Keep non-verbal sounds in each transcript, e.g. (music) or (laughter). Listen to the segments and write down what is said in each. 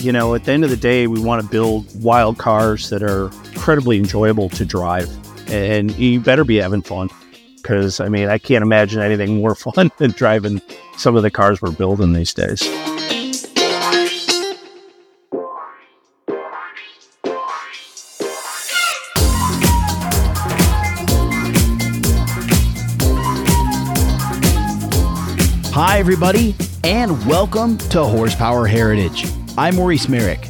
You know, at the end of the day, we want to build wild cars that are incredibly enjoyable to drive. And you better be having fun. Because, I mean, I can't imagine anything more (laughs) fun than driving some of the cars we're building these days. Hi, everybody, and welcome to Horsepower Heritage. I'm Maurice Merrick.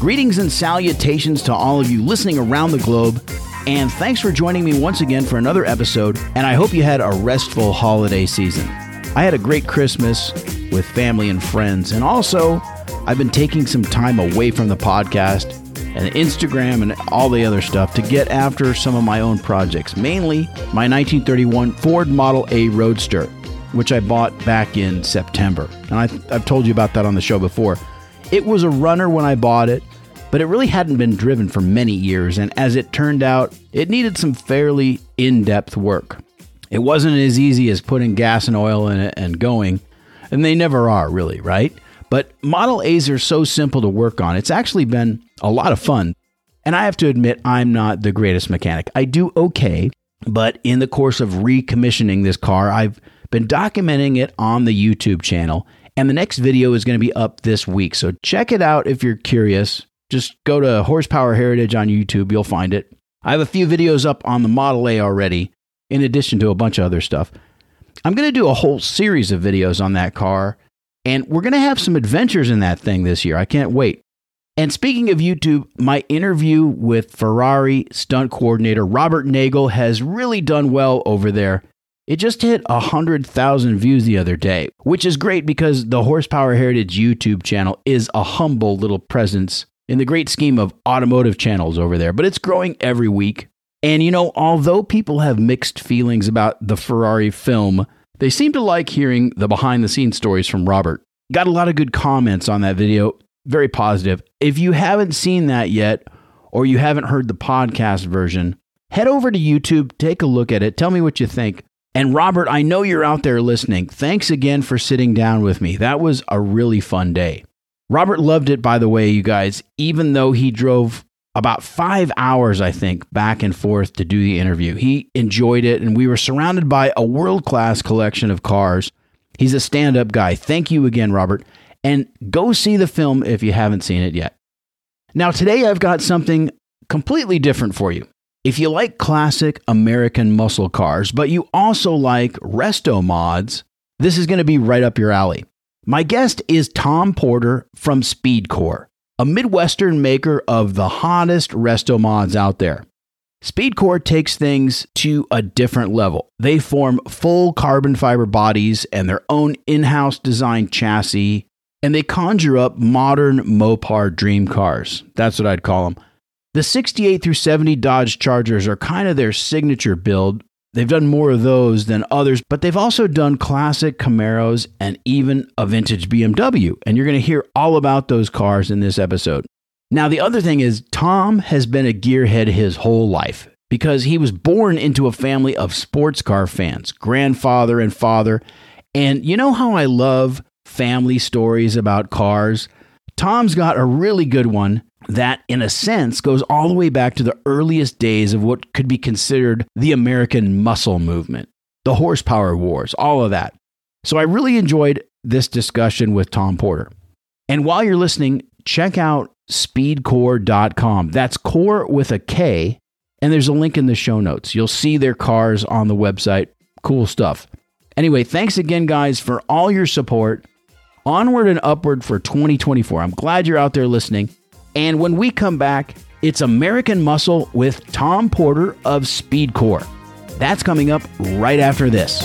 Greetings and salutations to all of you listening around the globe, and thanks for joining me once again for another episode. And I hope you had a restful holiday season. I had a great Christmas with family and friends, and also I've been taking some time away from the podcast and Instagram and all the other stuff to get after some of my own projects, mainly my 1931 Ford Model A Roadster which I bought back in September. And I, I've told you about that on the show before. It was a runner when I bought it, but it really hadn't been driven for many years. And as it turned out, it needed some fairly in depth work. It wasn't as easy as putting gas and oil in it and going, and they never are, really, right? But Model A's are so simple to work on. It's actually been a lot of fun. And I have to admit, I'm not the greatest mechanic. I do okay, but in the course of recommissioning this car, I've been documenting it on the YouTube channel, and the next video is going to be up this week. So check it out if you're curious. Just go to Horsepower Heritage on YouTube, you'll find it. I have a few videos up on the Model A already, in addition to a bunch of other stuff. I'm going to do a whole series of videos on that car, and we're going to have some adventures in that thing this year. I can't wait. And speaking of YouTube, my interview with Ferrari stunt coordinator Robert Nagle has really done well over there. It just hit 100,000 views the other day, which is great because the Horsepower Heritage YouTube channel is a humble little presence in the great scheme of automotive channels over there, but it's growing every week. And you know, although people have mixed feelings about the Ferrari film, they seem to like hearing the behind the scenes stories from Robert. Got a lot of good comments on that video, very positive. If you haven't seen that yet, or you haven't heard the podcast version, head over to YouTube, take a look at it, tell me what you think. And Robert, I know you're out there listening. Thanks again for sitting down with me. That was a really fun day. Robert loved it, by the way, you guys, even though he drove about five hours, I think, back and forth to do the interview. He enjoyed it, and we were surrounded by a world class collection of cars. He's a stand up guy. Thank you again, Robert. And go see the film if you haven't seen it yet. Now, today I've got something completely different for you. If you like classic American muscle cars, but you also like resto mods, this is going to be right up your alley. My guest is Tom Porter from SpeedKore, a Midwestern maker of the hottest resto mods out there. SpeedKore takes things to a different level. They form full carbon fiber bodies and their own in house designed chassis, and they conjure up modern Mopar dream cars. That's what I'd call them. The 68 through 70 Dodge Chargers are kind of their signature build. They've done more of those than others, but they've also done classic Camaros and even a vintage BMW. And you're going to hear all about those cars in this episode. Now, the other thing is, Tom has been a gearhead his whole life because he was born into a family of sports car fans, grandfather and father. And you know how I love family stories about cars? Tom's got a really good one that, in a sense, goes all the way back to the earliest days of what could be considered the American muscle movement, the horsepower wars, all of that. So I really enjoyed this discussion with Tom Porter. And while you're listening, check out speedkore.com. That's core with a K, and there's a link in the show notes. You'll see their cars on the website. Cool stuff. Anyway, thanks again, guys, for all your support. Onward and upward for 2024. I'm glad you're out there listening. And when we come back, it's American Muscle with Tom Porter of SpeedKore. That's coming up right after this.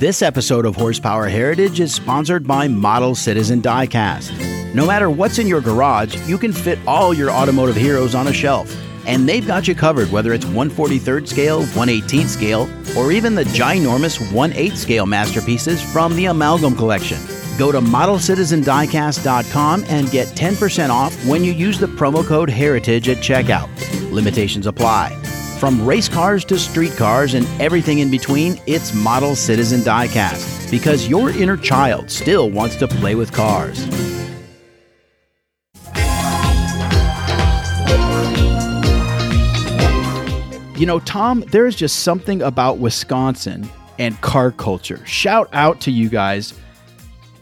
This episode of Horsepower Heritage is sponsored by Model Citizen Diecast. No matter what's in your garage, you can fit all your automotive heroes on a shelf. And they've got you covered whether it's 143rd scale, 118th scale, or even the ginormous 1 8 scale masterpieces from the Amalgam Collection. Go to modelcitizendiecast.com and get 10% off when you use the promo code HERITAGE at checkout. Limitations apply. From race cars to street cars and everything in between, it's Model Citizen Diecast because your inner child still wants to play with cars. You know, Tom, there is just something about Wisconsin and car culture. Shout out to you guys.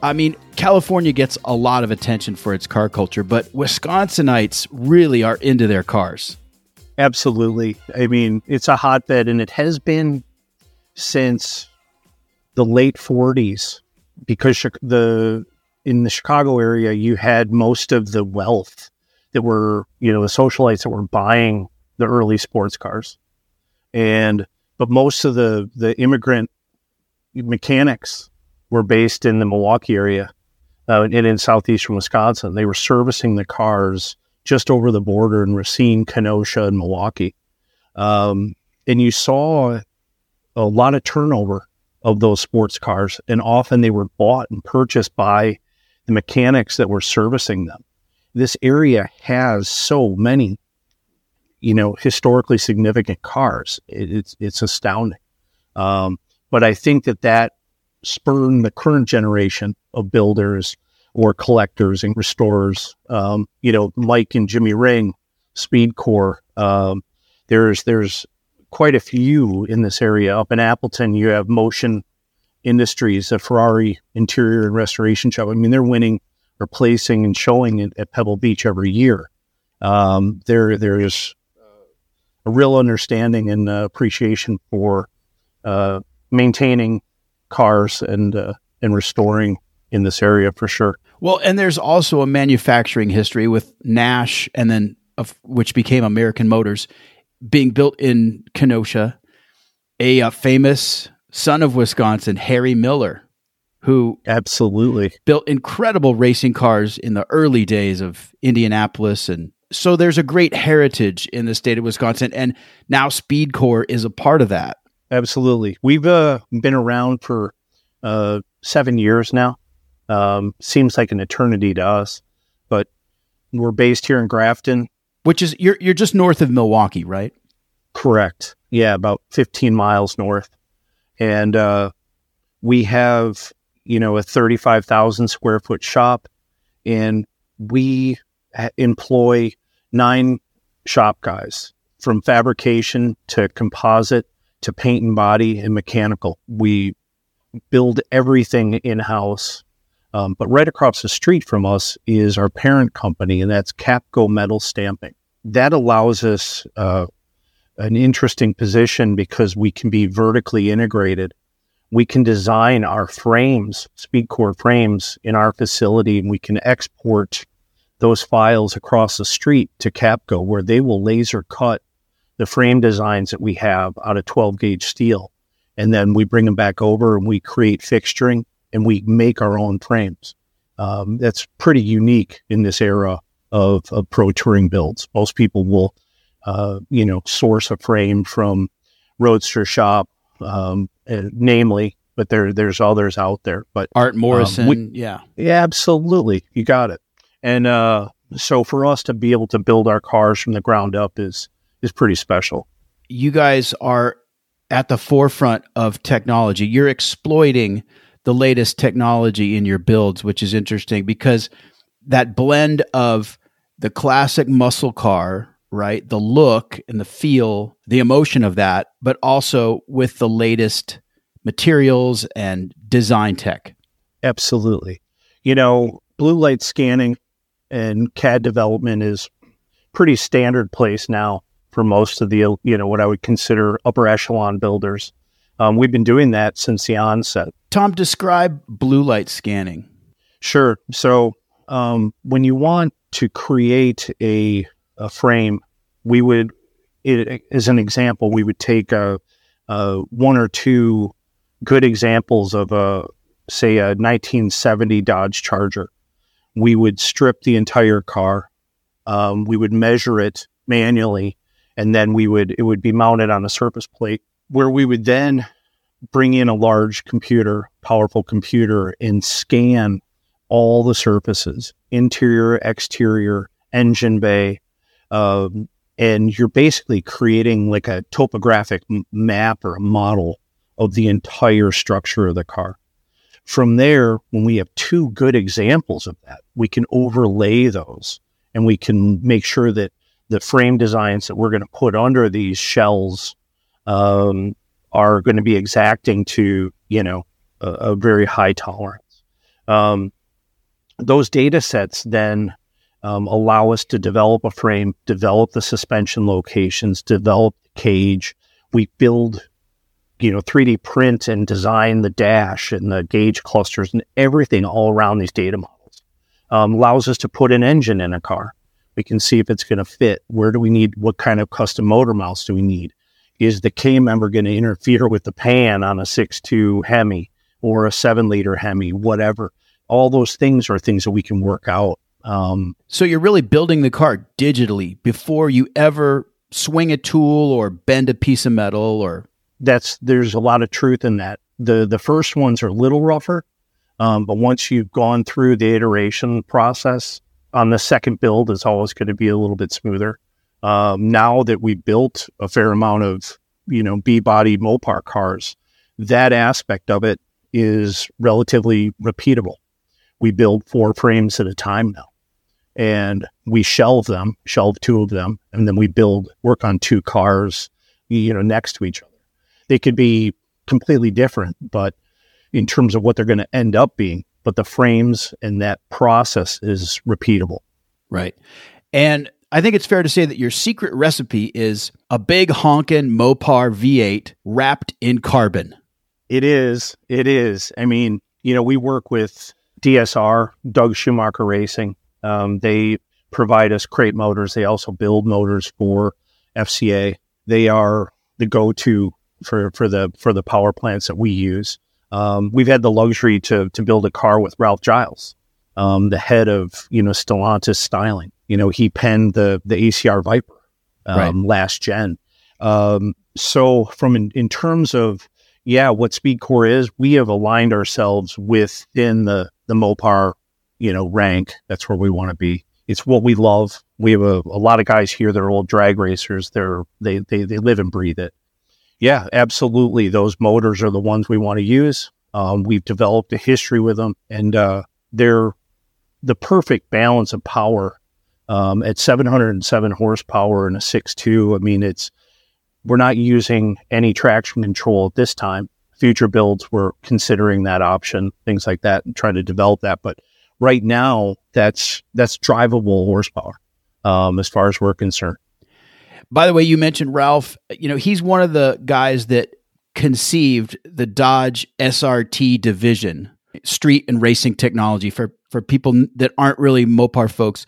I mean, California gets a lot of attention for its car culture, but Wisconsinites really are into their cars. Absolutely. I mean, it's a hotbed, and it has been since the late 40s because the in the Chicago area you had most of the wealth that were you know the socialites that were buying the early sports cars, and but most of the the immigrant mechanics were based in the Milwaukee area uh, and in southeastern Wisconsin. They were servicing the cars just over the border in Racine, Kenosha, and Milwaukee. Um, and you saw a lot of turnover of those sports cars, and often they were bought and purchased by the mechanics that were servicing them. This area has so many, you know, historically significant cars. It, it's it's astounding. Um, but I think that that spurred the current generation of builders or collectors and restorers. Um, you know, Mike and Jimmy Ring, SpeedKore. Um, there's there's quite a few in this area. Up in Appleton, you have Motion Industries, a Ferrari interior and restoration shop. I mean, they're winning, replacing, and showing it at Pebble Beach every year. Um, there there is a real understanding and uh, appreciation for uh, maintaining cars and uh, and restoring in this area for sure. Well, and there's also a manufacturing history with Nash, and then of which became American Motors, being built in Kenosha. A, a famous son of Wisconsin, Harry Miller, who absolutely built incredible racing cars in the early days of Indianapolis and so there's a great heritage in the state of Wisconsin and now SpeedKore is a part of that. Absolutely. We've uh, been around for uh, 7 years now. Um, seems like an eternity to us, but we're based here in Grafton, which is you're you're just north of Milwaukee, right? Correct. Yeah, about 15 miles north, and uh, we have you know a 35,000 square foot shop, and we employ nine shop guys from fabrication to composite to paint and body and mechanical. We build everything in house um, but right across the street from us is our parent company, and that's Kapco Metal Stamping. That allows us uh, an interesting position because we can be vertically integrated. We can design our frames, SpeedKore frames, in our facility, and we can export those files across the street to Kapco, where they will laser cut the frame designs that we have out of 12 gauge steel. And then we bring them back over and we create fixturing and we make our own frames. Um, that's pretty unique in this era of, of pro touring builds. Most people will, uh, you know, source a frame from Roadster Shop, um, uh, namely, but there there's others out there. But Art Morrison, um, we, yeah, yeah, absolutely, you got it. And uh, so for us to be able to build our cars from the ground up is is pretty special. You guys are at the forefront of technology. You're exploiting the latest technology in your builds, which is interesting because that blend of the classic muscle car, right? The look and the feel, the emotion of that, but also with the latest materials and design tech. Absolutely. You know, blue light scanning and CAD development is pretty standard place now for most of the, you know, what I would consider upper echelon builders. Um, we've been doing that since the onset. Tom, describe blue light scanning. Sure. So um, when you want to create a, a frame, we would, it, as an example, we would take a, a one or two good examples of a, say, a 1970 Dodge Charger. We would strip the entire car. Um, we would measure it manually, and then we would it would be mounted on a surface plate where we would then bring in a large computer, powerful computer, and scan all the surfaces interior, exterior, engine bay, uh, and you're basically creating like a topographic m- map or a model of the entire structure of the car. From there, when we have two good examples of that, we can overlay those and we can make sure that the frame designs that we're going to put under these shells um, are going to be exacting to, you know, a, a very high tolerance. Um, those data sets then um, allow us to develop a frame, develop the suspension locations, develop the cage. We build, you know, 3D print and design the dash and the gauge clusters and everything all around these data models. Um, allows us to put an engine in a car. We can see if it's going to fit. Where do we need? What kind of custom motor mounts do we need? Is the K member going to interfere with the pan on a six-two Hemi or a seven liter Hemi, whatever? All those things are things that we can work out um, so you're really building the car digitally before you ever swing a tool or bend a piece of metal or that's there's a lot of truth in that. The the first ones are a little rougher, um, but once you've gone through the iteration process on the second build, it's always going to be a little bit smoother. Um, now that we built a fair amount of you know B body Mopar cars, that aspect of it is relatively repeatable we build four frames at a time now. And we shelve them, shelve two of them, and then we build, work on two cars, you know, next to each other. They could be completely different, but in terms of what they're going to end up being, but the frames and that process is repeatable. Right. And I think it's fair to say that your secret recipe is a big honkin' Mopar V8 wrapped in carbon. It is. It is. I mean, you know, we work with DSR, Doug Schumacher Racing. Um, they provide us crate motors. They also build motors for FCA. They are the go-to for, for the for the power plants that we use. Um, we've had the luxury to to build a car with Ralph Gilles, um, the head of you know Stellantis styling. You know he penned the the ACR Viper um, right. last gen. Um, so from in, in terms of yeah, what SpeedKore is, we have aligned ourselves within the the Mopar, you know, rank. That's where we want to be. It's what we love. We have a, a lot of guys here that are old drag racers. They're they they they live and breathe it. Yeah, absolutely. Those motors are the ones we want to use. Um, we've developed a history with them, and uh, they're the perfect balance of power um, at 707 horsepower and a 6.2. I mean, it's we're not using any traction control at this time future builds, we're considering that option, things like that, and trying to develop that. But right now, that's that's drivable horsepower um, as far as we're concerned. By the way, you mentioned Ralph. You know, he's one of the guys that conceived the Dodge SRT division, street and racing technology for for people that aren't really Mopar folks.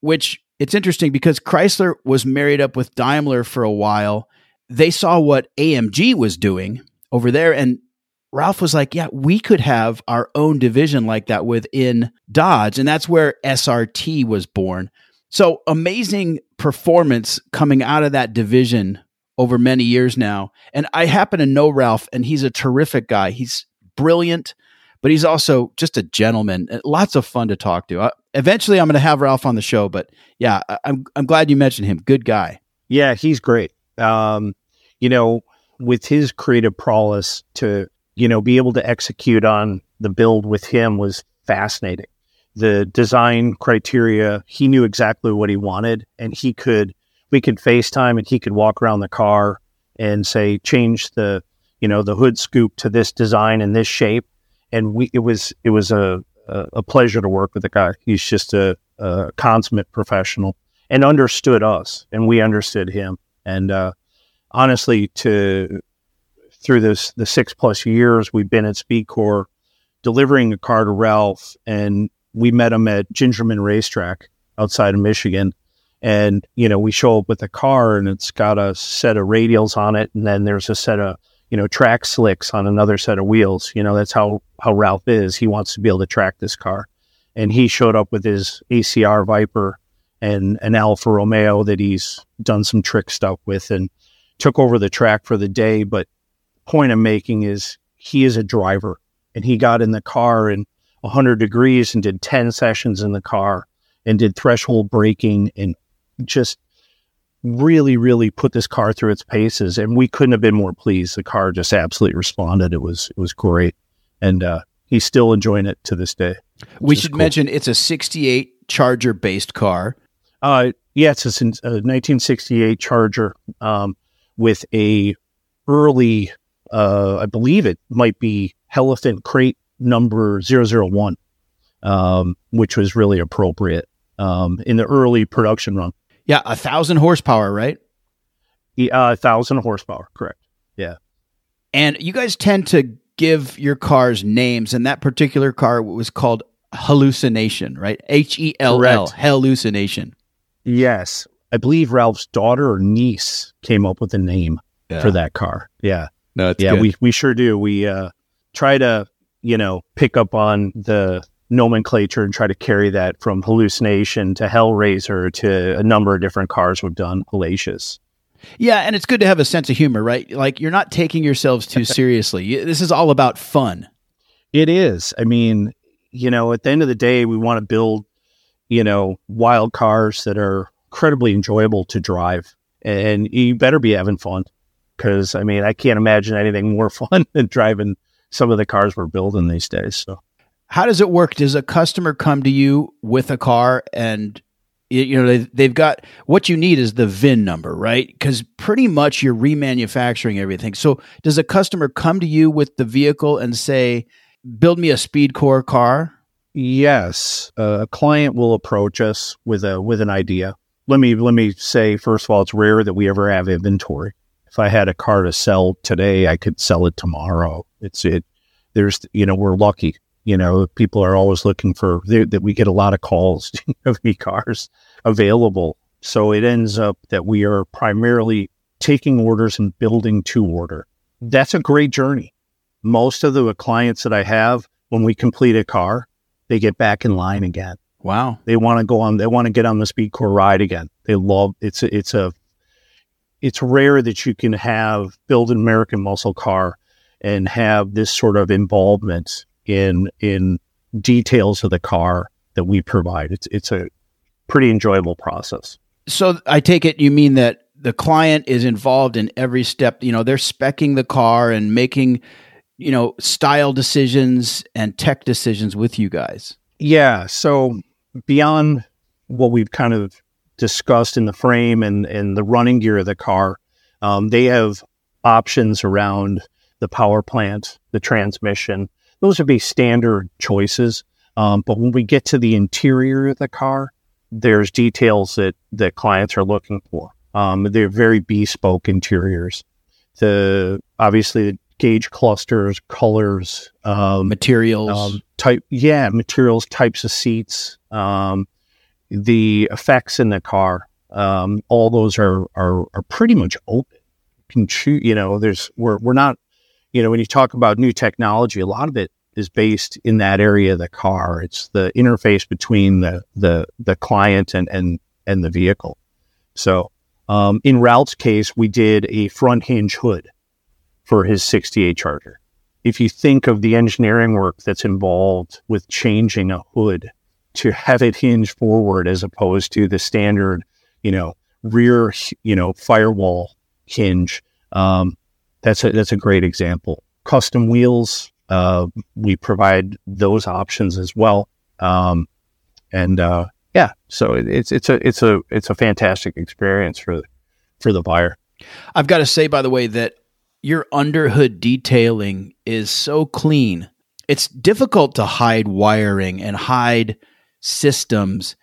Which it's interesting because Chrysler was married up with Daimler for a while. They saw what AMG was doing over there. And Ralph was like, yeah, we could have our own division like that within Dodge. And that's where SRT was born. So amazing performance coming out of that division over many years now. And I happen to know Ralph, and he's a terrific guy. He's brilliant, but he's also just a gentleman. Lots of fun to talk to. Uh, eventually, I'm going to have Ralph on the show, but yeah, I, I'm I'm glad you mentioned him. Good guy. Yeah, he's great. Um, you know, with his creative prowess to, you know, be able to execute on the build with him was fascinating. The design criteria, he knew exactly what he wanted and he could, we could FaceTime and he could walk around the car and say, change the, you know, the hood scoop to this design and this shape. And we, it was, it was a, a pleasure to work with the guy. He's just a, a consummate professional and understood us and we understood him. And, uh, honestly, to through this the six plus years we've been at SpeedKore, delivering a car to Ralph, and we met him at Gingerman Racetrack outside of Michigan. And you know, we show up with a car, and it's got a set of radials on it, and then there's a set of you know track slicks on another set of wheels. You know, that's how how Ralph is. He wants to be able to track this car, and he showed up with his ACR Viper and an Alfa Romeo that he's done some trick stuff with, and took over the track for the day. But point I'm making is he is a driver and he got in the car in 100 degrees and did 10 sessions in the car and did threshold braking and just really, really put this car through its paces, and we couldn't have been more pleased. The car just absolutely responded. It was it was great, and uh, he's still enjoying it to this day. We should cool. mention it's a '68 Charger based car. Uh, yeah, it's a, a 1968 Charger um, with a early, uh, I believe it might be Hellephant crate number 001, um, which was really appropriate um, in the early production run. Yeah, a thousand horsepower, right? Yeah, a thousand horsepower, correct. Yeah. And you guys tend to give your cars names, and that particular car was called Hellucination, right? H E L L, hellucination. Yes. I believe Ralph's daughter or niece came up with a name yeah. for that car. Yeah. No, yeah, good. we we sure do. We uh, try to, you know, pick up on the nomenclature and try to carry that from Hellucination to Hellraiser to a number of different cars we've done, Hellacious. Yeah, and it's good to have a sense of humor, right? Like you're not taking yourselves too (laughs) seriously. this is all about fun. It is. I mean, you know, at the end of the day, we want to build, you know, wild cars that are incredibly enjoyable to drive, and you better be having fun because I mean I can't imagine anything more (laughs) fun than driving some of the cars we're building these days. So, how does it work? Does a customer come to you with a car and you know they've got what you need is the VIN number, right? Because pretty much you're remanufacturing everything. So, does a customer come to you with the vehicle and say, "Build me a SpeedKore car"? Yes, uh, a client will approach us with a with an idea. Let me let me say first of all, it's rare that we ever have inventory if I had a car to sell today, I could sell it tomorrow. It's it. There's you know we're lucky. You know people are always looking for that. We get a lot of calls (laughs) of e cars available. So it ends up that we are primarily taking orders and building to order. That's a great journey. Most of the clients that I have, when we complete a car, they get back in line again. Wow. They want to go on, they want to get on the SpeedKore ride again. They love it's a, it's a it's rare that you can have build an American muscle car and have this sort of involvement in in details of the car that we provide. It's it's a pretty enjoyable process. So I take it you mean that the client is involved in every step. You know, they're specking the car and making, you know, style decisions and tech decisions with you guys. Yeah. So beyond what we've kind of discussed in the frame and, and the running gear of the car, um, they have options around the power plant, the transmission. Those would be standard choices. Um, but when we get to the interior of the car, there's details that, that clients are looking for. Um, they're very bespoke interiors. The obviously the gauge clusters, colors, um, materials, um, type, yeah, materials, types of seats, um, the effects in the car, um, all those are, are, are pretty much open. You can choose, you know, there's, we're, we're not, you know, when you talk about new technology, a lot of it is based in that area of the car. It's the interface between the, the, the client and, and, and the vehicle. So, um, in Ralph's case, we did a front hinge hood for his 68 Charger. If you think of the engineering work that's involved with changing a hood to have it hinge forward as opposed to the standard, you know, rear, you know, firewall hinge. Um, that's a, that's a great example. Custom wheels, uh, we provide those options as well. Um, and, uh, yeah, so it's, it's a, it's a, it's a fantastic experience for, for the buyer. I've got to say, by the way, that your underhood detailing is so clean. It's difficult to hide wiring and hide systems.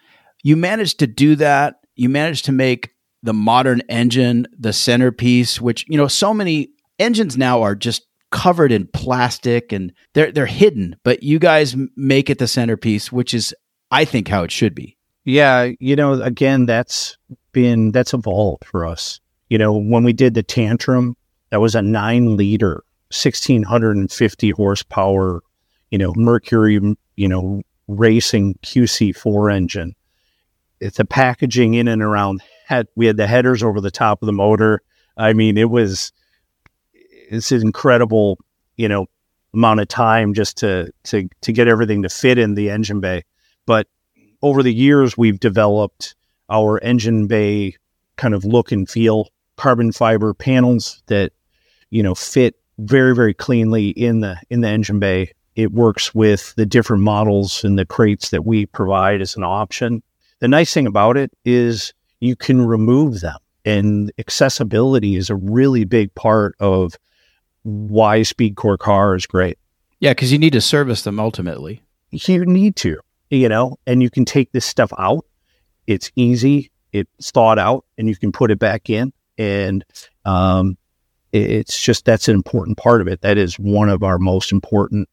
You managed to do that. You managed to make the modern engine the centerpiece, which, you know, so many engines now are just covered in plastic and they're they're hidden, but you guys make it the centerpiece, which is I think how it should be. Yeah, you know, again, that's been that's evolved for us. You know, when we did the tantrum, that was a 9 liter, 1650 horsepower, you know, Mercury, you know, racing QC4 engine. It's the packaging in and around head. We had the headers over the top of the motor. I mean, it was it's an incredible, you know, amount of time just to to to get everything to fit in the engine bay. But over the years, we've developed our engine bay kind of look and feel. Carbon fiber panels that you know fit very very cleanly in the in the engine bay. It works with the different models and the crates that we provide as an option. The nice thing about it is you can remove them, and accessibility is a really big part of why SpeedKore car is great. Yeah, because you need to service them ultimately. You need to, you know, and you can take this stuff out. It's easy, it's thought out, and you can put it back in. And um, it's just that's an important part of it. That is one of our most important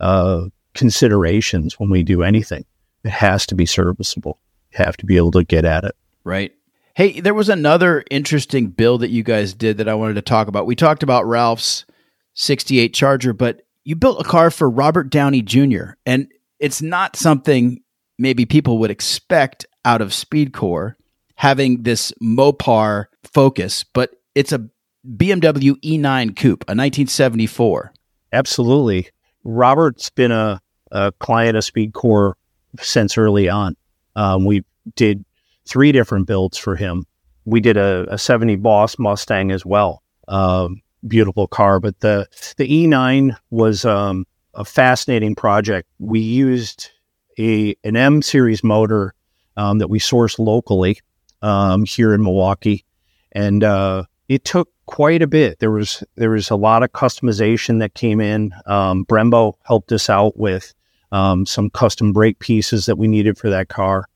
uh, considerations when we do anything. It has to be serviceable. You have to be able to get at it. Right. Hey, there was another interesting build that you guys did that I wanted to talk about. We talked about Ralph's 68 Charger, but you built a car for Robert Downey Jr. and it's not something maybe people would expect out of SpeedKore having this Mopar Focus, but it's a BMW E9 Coupe, a 1974. Absolutely. Robert's been a, a client of SpeedKore since early on. Um, we did three different builds for him. We did a, a 70 Boss Mustang as well. Um, beautiful car, but the the E9 was um, a fascinating project. We used a an M series motor um, that we sourced locally um, here in Milwaukee, and uh, it took quite a bit. There was there was a lot of customization that came in. Um, Brembo helped us out with um, some custom brake pieces that we needed for that car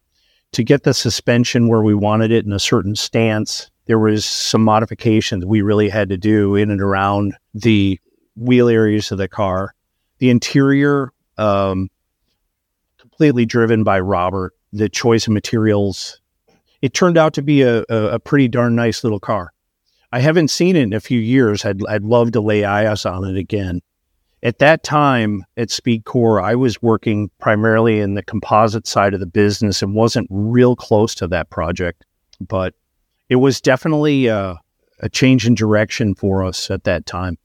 to get the suspension where we wanted it in a certain stance there was some modifications we really had to do in and around the wheel areas of the car. The interior, um, completely driven by Robert. The choice of materials, it turned out to be a, a, a, pretty darn nice little car. I haven't seen it in a few years. I'd, I'd love to lay eyes on it again. At that time at SpeedKore, I was working primarily in the composite side of the business and wasn't real close to that project. But it was definitely a, a change in direction for us at that time.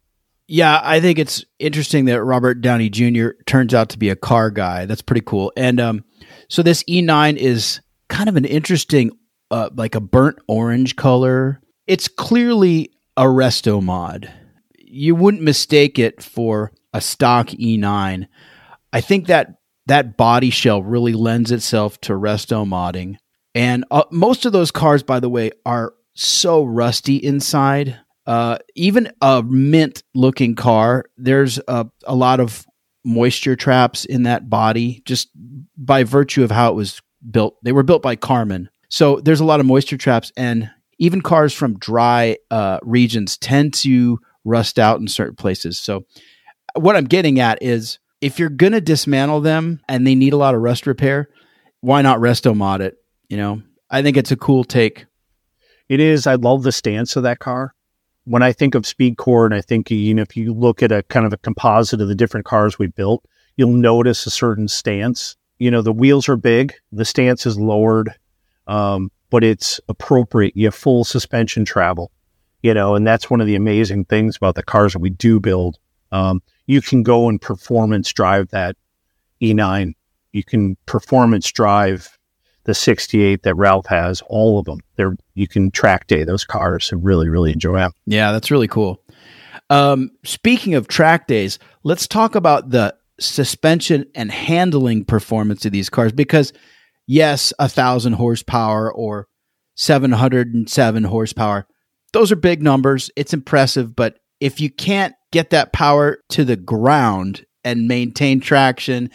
Yeah, I think it's interesting that Robert Downey Jr. turns out to be a car guy. That's pretty cool. And um, so this E9 is kind of an interesting, uh, like a burnt orange color. It's clearly a resto mod. You wouldn't mistake it for a stock E9. I think that that body shell really lends itself to resto modding. And uh, most of those cars, by the way, are so rusty inside. Uh, even a mint looking car, there's a, a lot of moisture traps in that body just by virtue of how it was built. They were built by Karmann. So there's a lot of moisture traps, and even cars from dry uh, regions tend to rust out in certain places. So, what I'm getting at is if you're going to dismantle them and they need a lot of rust repair, why not resto mod it? You know, I think it's a cool take. It is. I love the stance of that car. When I think of SpeedKore, and I think you know, if you look at a kind of a composite of the different cars we built, you'll notice a certain stance. You know, the wheels are big, the stance is lowered, um, but it's appropriate. You have full suspension travel. You know, and that's one of the amazing things about the cars that we do build. Um, you can go and performance drive that E9. You can performance drive the 68 that Ralph has, all of them. They're you can track day those cars and really really enjoy them. Yeah, that's really cool. Um, speaking of track days, let's talk about the suspension and handling performance of these cars because yes, a thousand horsepower or 707 horsepower, those are big numbers. It's impressive, but if you can't get that power to the ground and maintain traction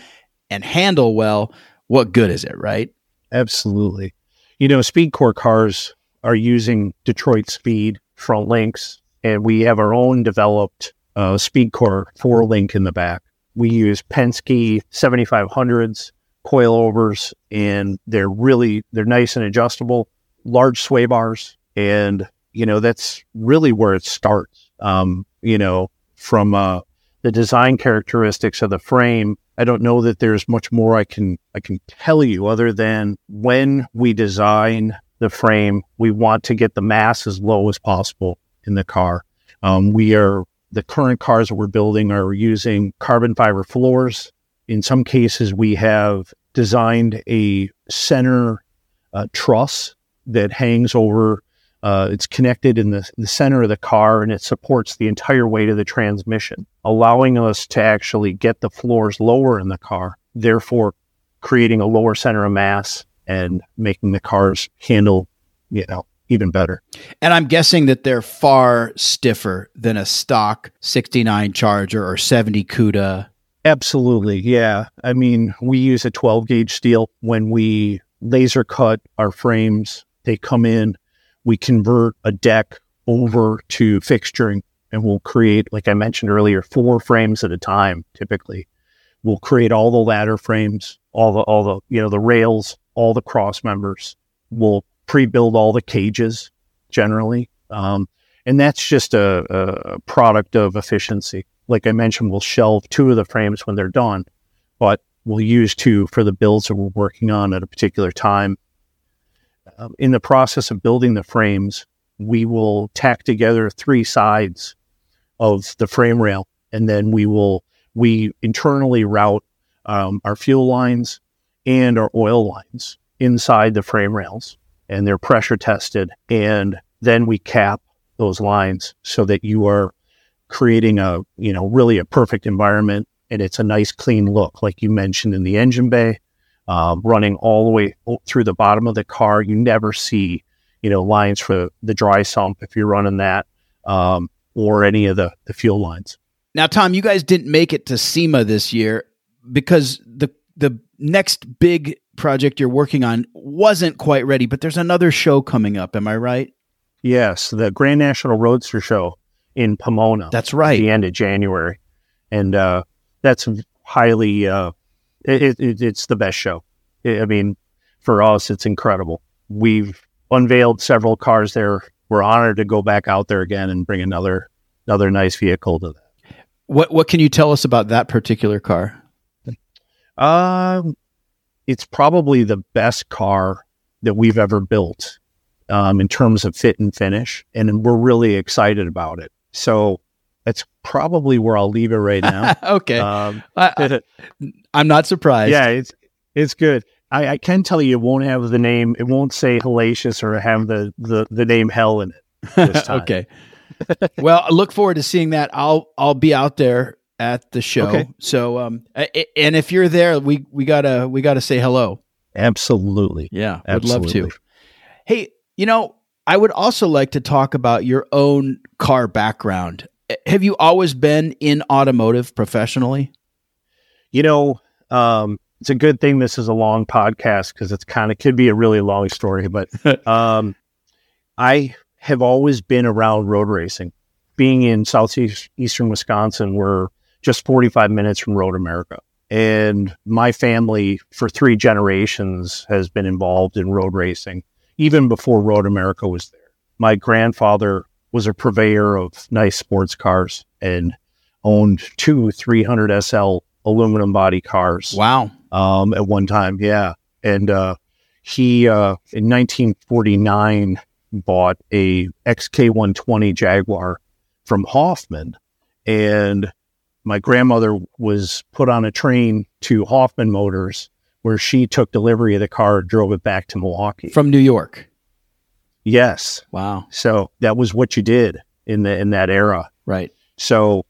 and handle well, what good is it, right? Absolutely. You know, SpeedKore cars are using Detroit Speed front links, and we have our own developed uh, SpeedKore four link in the back. We use Penske 7500s coilovers, and they're really they're nice and adjustable, large sway bars, and you know that's really where it starts. Um, you know, from uh, the design characteristics of the frame I don't know that there's much more I can I can tell you other than when we design the frame, we want to get the mass as low as possible in the car. Um, we are the current cars that we're building are using carbon fiber floors. In some cases, we have designed a center uh, truss that hangs over Uh, it's connected in the, the center of the car and it supports the entire weight of the transmission, allowing us to actually get the floors lower in the car, therefore creating a lower center of mass and making the cars handle, you know, even better. And I'm guessing that they're far stiffer than a stock 69 Charger or 70 CUDA. Absolutely. Yeah. I mean, we use a 12 gauge steel when we laser cut our frames. They come in, we convert a deck over to fixturing and we'll create, like I mentioned earlier, four frames at a time typically. We'll create all the ladder frames, all the all the you know the rails, all the cross members. We'll pre-build all the cages generally. Um, and that's just a, a, product of efficiency. Like I mentioned, we'll shelve two of the frames when they're done, but we'll use two for the builds that we're working on at a particular time. Um, in the process of building the frames, we will tack together three sides of the frame rail, and then we will we internally route um, our fuel lines and our oil lines inside the frame rails and they're pressure tested. And then we cap those lines so that you are creating a, you know, really a perfect environment and it's a nice clean look, like you mentioned in the engine bay, um, running all the way through the bottom of the car. You never see, you know, lines for the dry sump if you're running that um, or any of the, the fuel lines. Now, Tom, you guys didn't make it to SEMA this year because the the next big project you're working on wasn't quite ready, but there's another show coming up. Am I right? Yes, the Grand National Roadster Show in Pomona. That's right. the end of January, and uh, that's highly. Uh, it, it, it's the best show. I mean, for us, it's incredible. We've unveiled several cars there. We're honored to go back out there again and bring another another nice vehicle to that. What What can you tell us about that particular car? Um, it's probably the best car that we've ever built um, in terms of fit and finish, and we're really excited about it. So that's probably where I'll leave it right now. (laughs) okay, um, I, am (laughs) not surprised. Yeah, it's it's good. I, I, can tell you, it won't have the name. It won't say hellacious or have the the, the name hell in it. (laughs) okay. well, I look forward to seeing that. I'll I'll be out there at the show. Okay. So, um, and if you're there, we we gotta we gotta say hello. Absolutely. Yeah, I'd love to. Hey, you know, I would also like to talk about your own car background. Have you always been in automotive professionally? You know, um, it's a good thing this is a long podcast because it's kind of could be a really long story. But (laughs) um, I have always been around road racing. Being in southeastern Wisconsin, we're just 45 minutes from Road America. And my family, for three generations, has been involved in road racing, even before Road America was there. My grandfather was a purveyor of nice sports cars and owned two 300 SL aluminum body cars. Wow. Um, at one time, yeah. And uh, he, uh, in 1949, bought a XK120 Jaguar from Hoffman. And my grandmother was put on a train to Hoffman Motors, where she took delivery of the car, drove it back to Milwaukee from New York. Yes. Wow. So that was what you did in the in that era. Right. So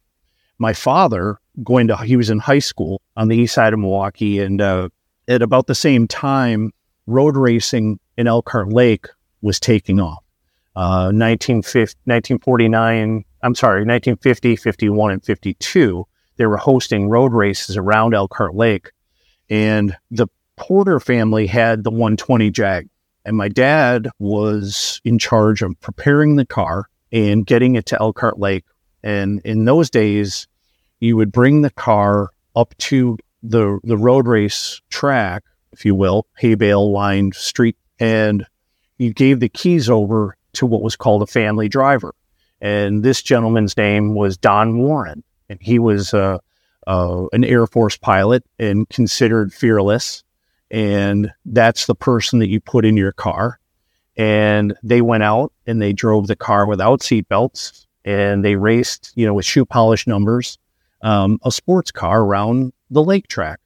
my father going to he was in high school on the east side of Milwaukee, and uh, at about the same time, road racing in Elkhart Lake was taking off. Uh, 1949 I'm sorry, 1950, 51, and 52, they were hosting road races around Elkhart Lake. And the Porter family had the 120 Jag. And my dad was in charge of preparing the car and getting it to Elkhart Lake. And in those days, you would bring the car up to the, the road race track, if you will, hay bale lined street, and you gave the keys over to what was called a family driver. And this gentleman's name was Don Warren, and he was uh, uh, an Air Force pilot and considered fearless. And that's the person that you put in your car. And they went out and they drove the car without seatbelts and they raced, you know, with shoe polish numbers, um, a sports car around the lake track.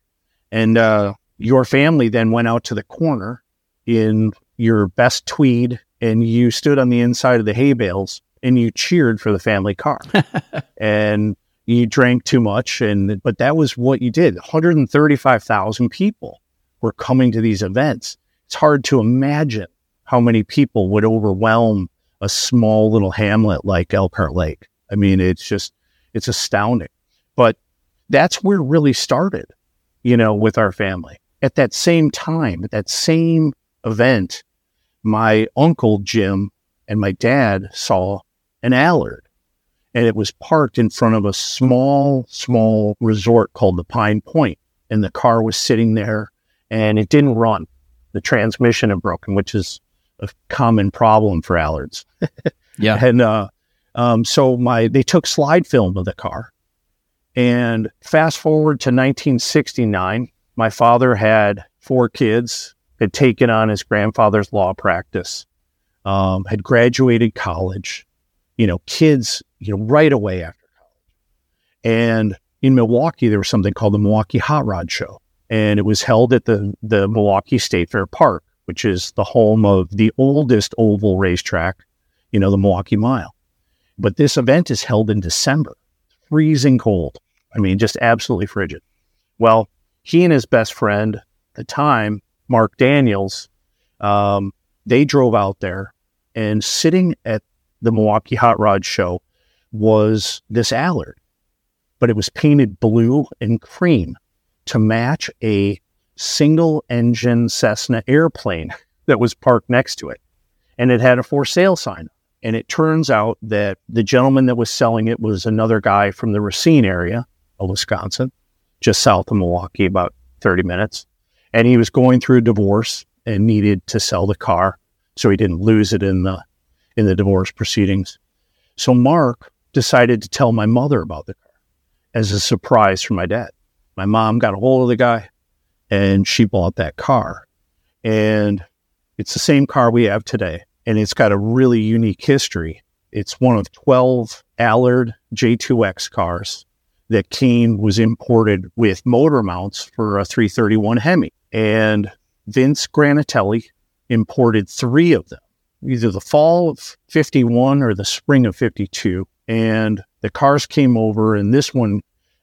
And uh, your family then went out to the corner in your best tweed and you stood on the inside of the hay bales and you cheered for the family car. (laughs) and you drank too much and but that was what you did. 135,000 people were coming to these events. It's hard to imagine how many people would overwhelm a small little hamlet like Elkhart Lake. I mean, it's just it's astounding. But that's where it really started, you know, with our family. At that same time, at that same event, my uncle Jim and my dad saw an Allard and it was parked in front of a small, small resort called the Pine Point. And the car was sitting there and it didn't run. The transmission had broken, which is a common problem for Allards. (laughs) yeah. And uh, um, so my they took slide film of the car. And fast forward to 1969, my father had four kids, had taken on his grandfather's law practice, um, had graduated college, you know, kids, you know, right away after college. And in Milwaukee, there was something called the Milwaukee Hot Rod Show. And it was held at the, the Milwaukee State Fair Park, which is the home of the oldest oval racetrack, you know, the Milwaukee Mile. But this event is held in December, freezing cold. I mean, just absolutely frigid. Well, he and his best friend at the time, Mark Daniels, um, they drove out there and sitting at the Milwaukee Hot Rod Show was this Allard, but it was painted blue and cream to match a single engine Cessna airplane (laughs) that was parked next to it. And it had a for sale sign. And it turns out that the gentleman that was selling it was another guy from the Racine area of Wisconsin, just south of Milwaukee, about 30 minutes. And he was going through a divorce and needed to sell the car so he didn't lose it in the in the divorce proceedings. So Mark decided to tell my mother about the car as a surprise for my dad. My mom got a hold of the guy and she bought that car. And it's the same car we have today. And it's got a really unique history. It's one of 12 Allard J2X cars that came, was imported with motor mounts for a 331 Hemi. And Vince Granatelli imported three of them either the fall of 51 or the spring of 52. And the cars came over, and this one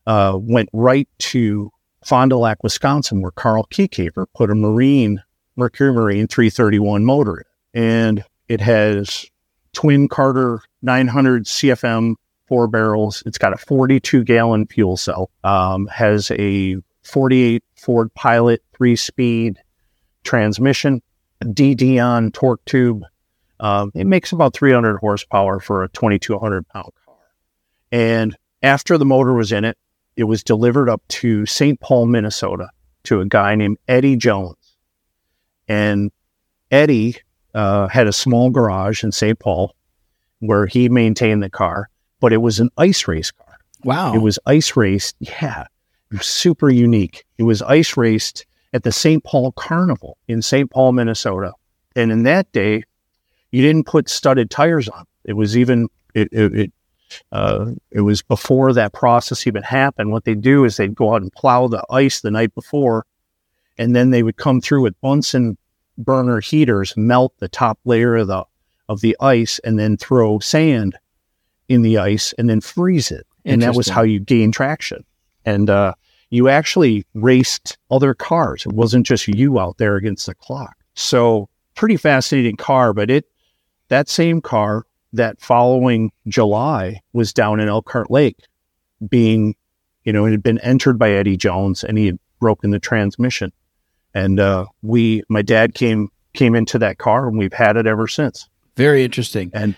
uh, went right to Fond du Lac, Wisconsin, where Carl Kiekhaefer put a Marine, Mercury Marine 331 motor in. And it has twin Carter 900 CFM four barrels. It's got a 42 gallon fuel cell, um, has a 48 Ford Pilot three speed transmission, DD on torque tube, um, it makes about 300 horsepower for a 2,200 pound car. And after the motor was in it, it was delivered up to St. Paul, Minnesota, to a guy named Eddie Jones. And Eddie uh, had a small garage in St. Paul where he maintained the car, but it was an ice race car. Wow. It was ice raced. Yeah. Super unique. It was ice raced at the St. Paul Carnival in St. Paul, Minnesota. And in that day, you didn't put studded tires on. It was even it it it, uh, it was before that process even happened. What they do is they'd go out and plow the ice the night before, and then they would come through with Bunsen burner heaters, melt the top layer of the of the ice, and then throw sand in the ice and then freeze it. And that was how you gain traction. And uh, you actually raced other cars. It wasn't just you out there against the clock. So pretty fascinating car, but it that same car that following July was down in Elkhart Lake being, you know, it had been entered by Eddie Jones and he had broken the transmission. And uh, we, my dad came came into that car and we've had it ever since. Very interesting. And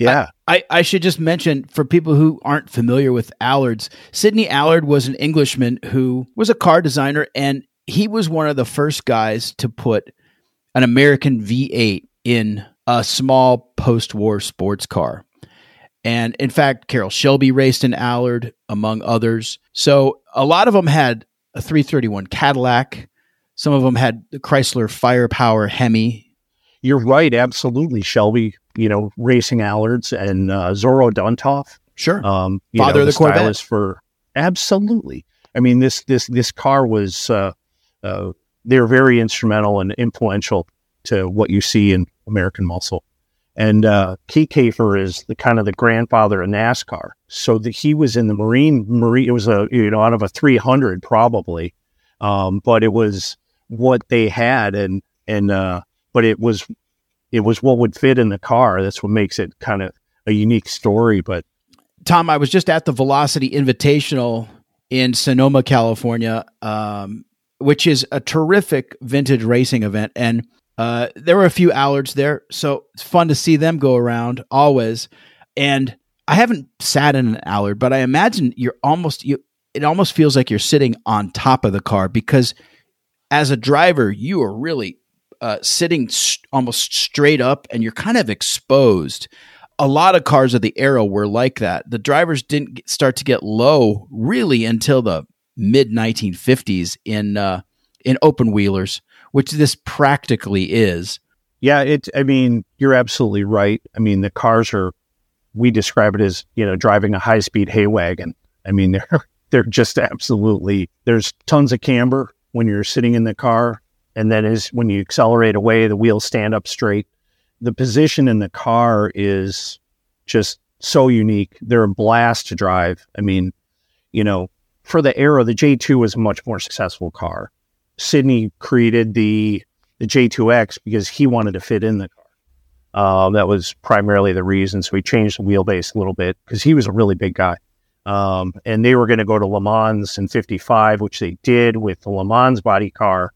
yeah. I, I, I, should just mention for people who aren't familiar with Allards, Sydney Allard was an Englishman who was a car designer and he was one of the first guys to put an American V8 in a small post war sports car. And in fact, Carroll Shelby raced in Allard, among others. So a lot of them had a 331 Cadillac. Some of them had the Chrysler Firepower Hemi. You're right, absolutely. Shelby, you know, racing Allards and uh, Zora Duntov. Sure. Um, Father know, of the, the Corvette. For absolutely. I mean, this this this car was uh, uh, they're very instrumental and influential to what you see in American muscle. And uh, Kiekhaefer is the kind of the grandfather of NASCAR. So the, he was in the Marine. Marine. It was a you know out of a 300 probably, um, but it was what they had, and and uh, but it was it was what would fit in the car. That's what makes it kind of a unique story. But Tom, I was just at the Velocity Invitational in Sonoma, California, um, which is a terrific vintage racing event, and uh, there were a few Allards there, so it's fun to see them go around always. And I haven't sat in an Allard, but I imagine you're almost you. It almost feels like you're sitting on top of the car because, as a driver, you are really uh, sitting st- almost straight up, and you're kind of exposed. A lot of cars of the era were like that. The drivers didn't get, start to get low really until the mid 1950s in uh, in open wheelers which this practically is. Yeah, it. I mean, you're absolutely right. I mean, the cars are. We describe it as you know driving a high speed hay wagon. I mean, (laughs) they're they're just absolutely. There's tons of camber when you're sitting in the car, and then as when you accelerate away, the wheels stand up straight. The position in the car is just so unique. They're a blast to drive. I mean, you know, for the era, the J2 was a much more successful car. Sydney created the the J2X because he wanted to fit in the car. Uh, that was primarily the reason. So he changed the wheelbase a little bit because he was a really big guy. Um, and they were going to go to Le Mans in 55, which they did with the Le Mans body car,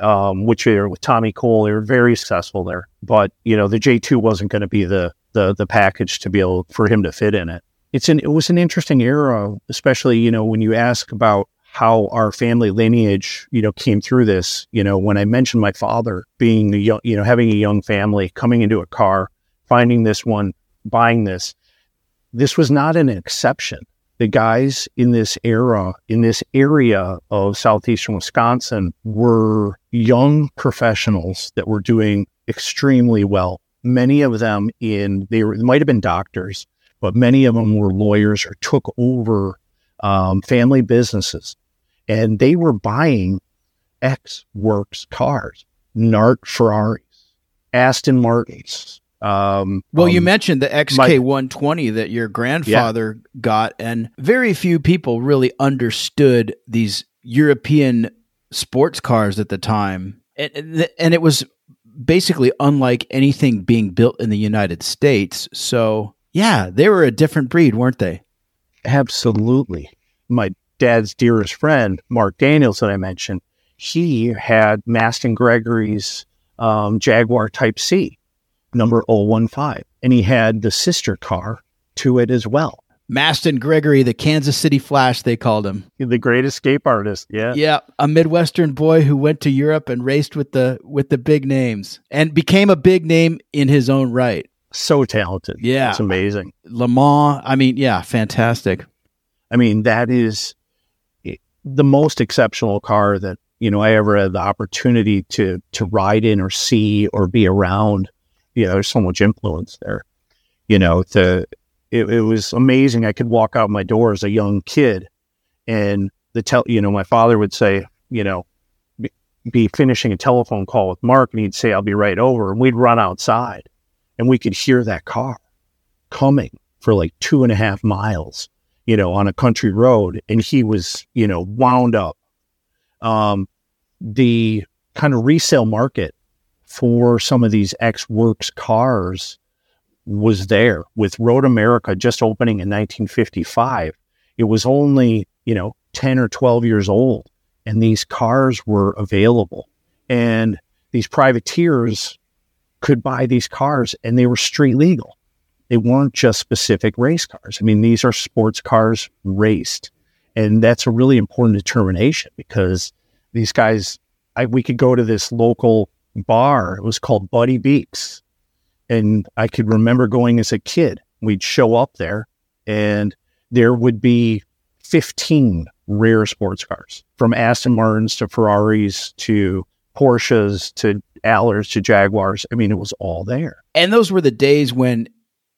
um, which they were with Tommy Cole. They were very successful there. But, you know, the J2 wasn't going to be the, the, the package to be able for him to fit in it. It's an, it was an interesting era, especially, you know, when you ask about how our family lineage, you know, came through this. You know, when I mentioned my father being a young, you know, having a young family, coming into a car, finding this one, buying this, this was not an exception. The guys in this era, in this area of southeastern Wisconsin, were young professionals that were doing extremely well. Many of them in they might have been doctors, but many of them were lawyers or took over um, family businesses and they were buying X Works cars, Nart Ferraris, Aston Martins. Um, well, um, you mentioned the XK 120 that your grandfather yeah. got, and very few people really understood these European sports cars at the time. And, and it was basically unlike anything being built in the United States. So, yeah, they were a different breed, weren't they? Absolutely. My dad's dearest friend, Mark Daniels, that I mentioned, he had Masten Gregory's um, Jaguar Type C, number 015, and he had the sister car to it as well. Masten Gregory, the Kansas City Flash, they called him. The great escape artist, yeah. Yeah, a Midwestern boy who went to Europe and raced with the with the big names and became a big name in his own right. So talented. Yeah. It's amazing. Le Mans, I mean, yeah, fantastic. I mean, that is the most exceptional car that you know I ever had the opportunity to to ride in or see or be around. You know, there's so much influence there. You know, the it, it was amazing. I could walk out my door as a young kid, and the tell you know my father would say, you know, be, be finishing a telephone call with Mark, and he'd say, "I'll be right over," and we'd run outside, and we could hear that car coming for like two and a half miles you know, on a country road, and he was, you know, wound up. Um, the kind of resale market for some of these X Works cars was there with Road America just opening in 1955. It was only, you know, 10 or 12 years old, and these cars were available. And these privateers could buy these cars, and they were street legal they weren't just specific race cars. I mean, these are sports cars raced. And that's a really important determination because these guys, I, we could go to this local bar. It was called Buddy Beaks. And I could remember going as a kid. We'd show up there and there would be 15 rare sports cars from Aston Martins to Ferraris to Porsches to Allards to Jaguars. I mean, it was all there. And those were the days when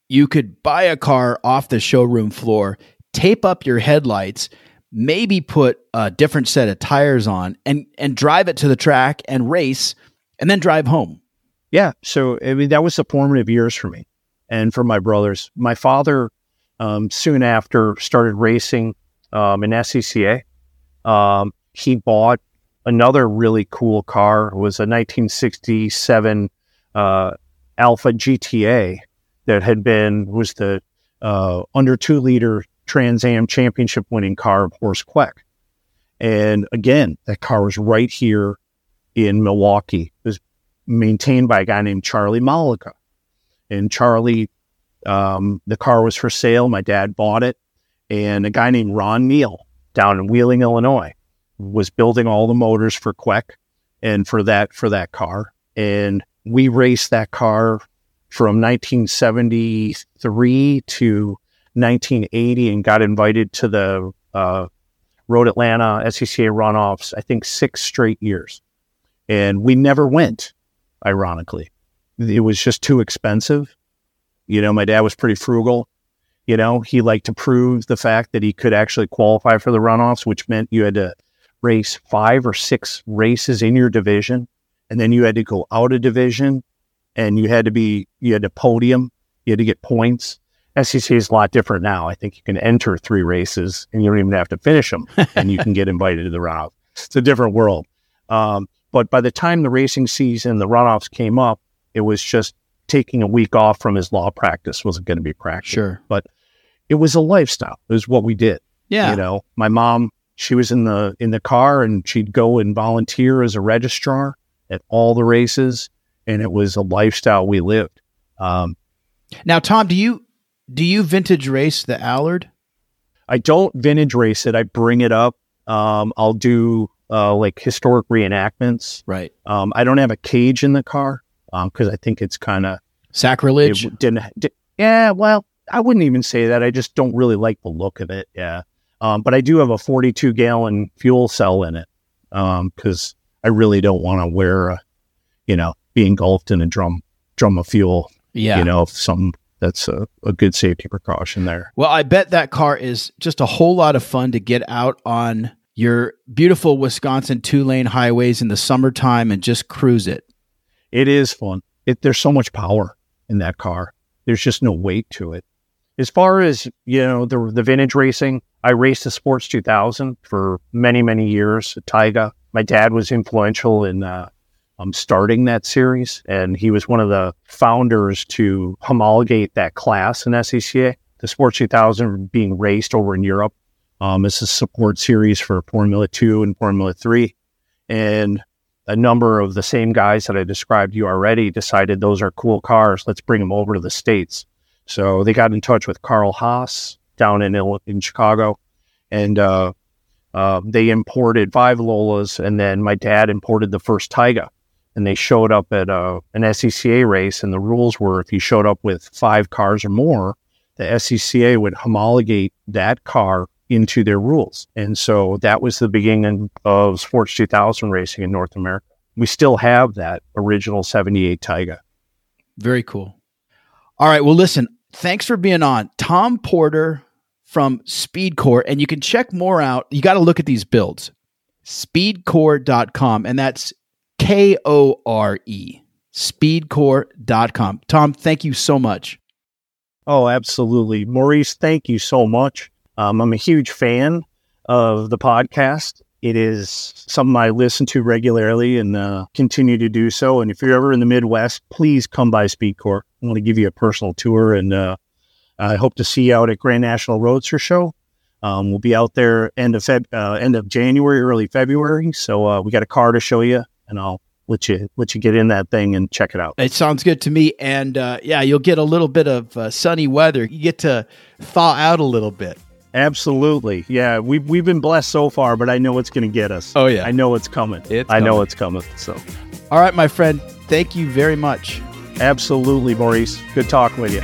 you could buy a car off the showroom floor, tape up your headlights, maybe put a different set of tires on and and drive it to the track and race and then drive home. yeah, so I mean that was the formative years for me and for my brothers. My father um, soon after started racing um, in SCCA. Um, he bought another really cool car. It was a 1967 uh, Alfa GTA that had been was the uh, under two liter Trans Am championship winning car of Horst Kwech. And again, that car was right here in Milwaukee. It was maintained by a guy named Charlie Malika. And Charlie, um, the car was for sale. My dad bought it. And a guy named Ron Neal down in Wheeling, Illinois, was building all the motors for Kwech and for that for that car. And we raced that car from 1973 to 1980 and got invited to the uh, Road Atlanta SCCA runoffs, I think six straight years. And we never went, ironically. It was just too expensive. You know, my dad was pretty frugal. You know, he liked to prove the fact that he could actually qualify for the runoffs, which meant you had to race five or six races in your division. And then you had to go out of division and you had to be, you had to podium, you had to get points. SCCA is a lot different now. I think you can enter three races and you don't even have to finish them (laughs) and you can get invited to the runoff. It's a different world. Um, but by the time the racing season, the runoffs came up, it was just taking a week off from his law practice wasn't going to be practical. Sure. But it was a lifestyle. It was what we did. Yeah. You know, my mom, she was in the in the car and she'd go and volunteer as a registrar at all the races, and it was a lifestyle we lived. Um, now, Tom, do you do you vintage race the Allard? I don't vintage race it. I bring it up. Um, I'll do uh, like historic reenactments. Right. Um, I don't have a cage in the car because um, I think it's kind of sacrilege. It didn't. Did, yeah. Well, I wouldn't even say that. I just don't really like the look of it. Yeah. Um, but I do have a 42 gallon fuel cell in it because um, I really don't want to wear, a, you know, be engulfed in a drum drum of fuel. Yeah. You know, some that's a, a good safety precaution there. Well, I bet that car is just a whole lot of fun to get out on your beautiful Wisconsin two lane highways in the summertime and just cruise it. It is fun. It, there's so much power in that car. There's just no weight to it. As far as you know, the the vintage racing, I raced the Sports 2000 for many many years at Tiga. My dad was influential in uh, um, starting that series, and he was one of the founders to homologate that class in SCCA. The Sports 2000 being raced over in Europe um, as a support series for Formula Two and Formula Three, and a number of the same guys that I described you already decided those are cool cars. Let's bring them over to the states. So they got in touch with Carl Haas down in in Chicago, and uh, uh, they imported five Lolas, and then my dad imported the first Tiga, and they showed up at uh, an SCCA race, and the rules were if you showed up with five cars or more, the SCCA would homologate that car into their rules, and so that was the beginning of Sports 2000 racing in North America. We still have that original 78 Tiga. Very cool. All right. Well, listen, thanks for being on. Tom Porter from SpeedKore, and you can check more out. You got to look at these builds. speedkore.com, and that's K O R E. speedkore.com. Tom, thank you so much. Oh, absolutely. Maurice, thank you so much. Um, I'm a huge fan of the podcast. It is something I listen to regularly and uh, continue to do so. And if you're ever in the Midwest, please come by SpeedKore. I want to give you a personal tour, and uh, I hope to see you out at Grand National Roadster Show. Um, we'll be out there end of Feb- uh, end of January, early February. So uh, we got a car to show you, and I'll let you let you get in that thing and check it out. It sounds good to me, and uh, yeah, you'll get a little bit of uh, sunny weather. You get to thaw out a little bit. Absolutely. Yeah, we've, we've been blessed so far, but I know it's going to get us. Oh, yeah. I know it's coming. It's I know coming. it's coming. So, All right, my friend. Thank you very much. absolutely, Maurice. Good talking with you.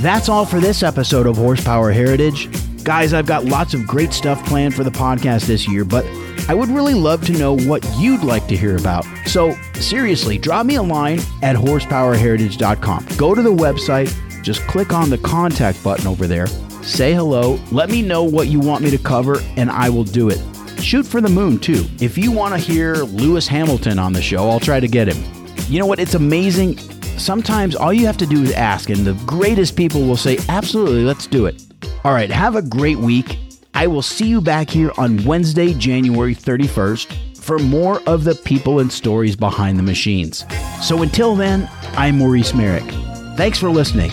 That's all for this episode of Horsepower Heritage. Guys, I've got lots of great stuff planned for the podcast this year, but I would really love to know what you'd like to hear about. So, seriously, drop me a line at horsepowerheritage.com. Go to the website, just click on the contact button over there, say hello, let me know what you want me to cover, and I will do it. Shoot for the moon, too. If you want to hear Lewis Hamilton on the show, I'll try to get him. You know what? It's amazing. Sometimes all you have to do is ask, and the greatest people will say, Absolutely, let's do it. All right, have a great week. I will see you back here on Wednesday, January 31st for more of the people and stories behind the machines. So until then, I'm Maurice Merrick. Thanks for listening.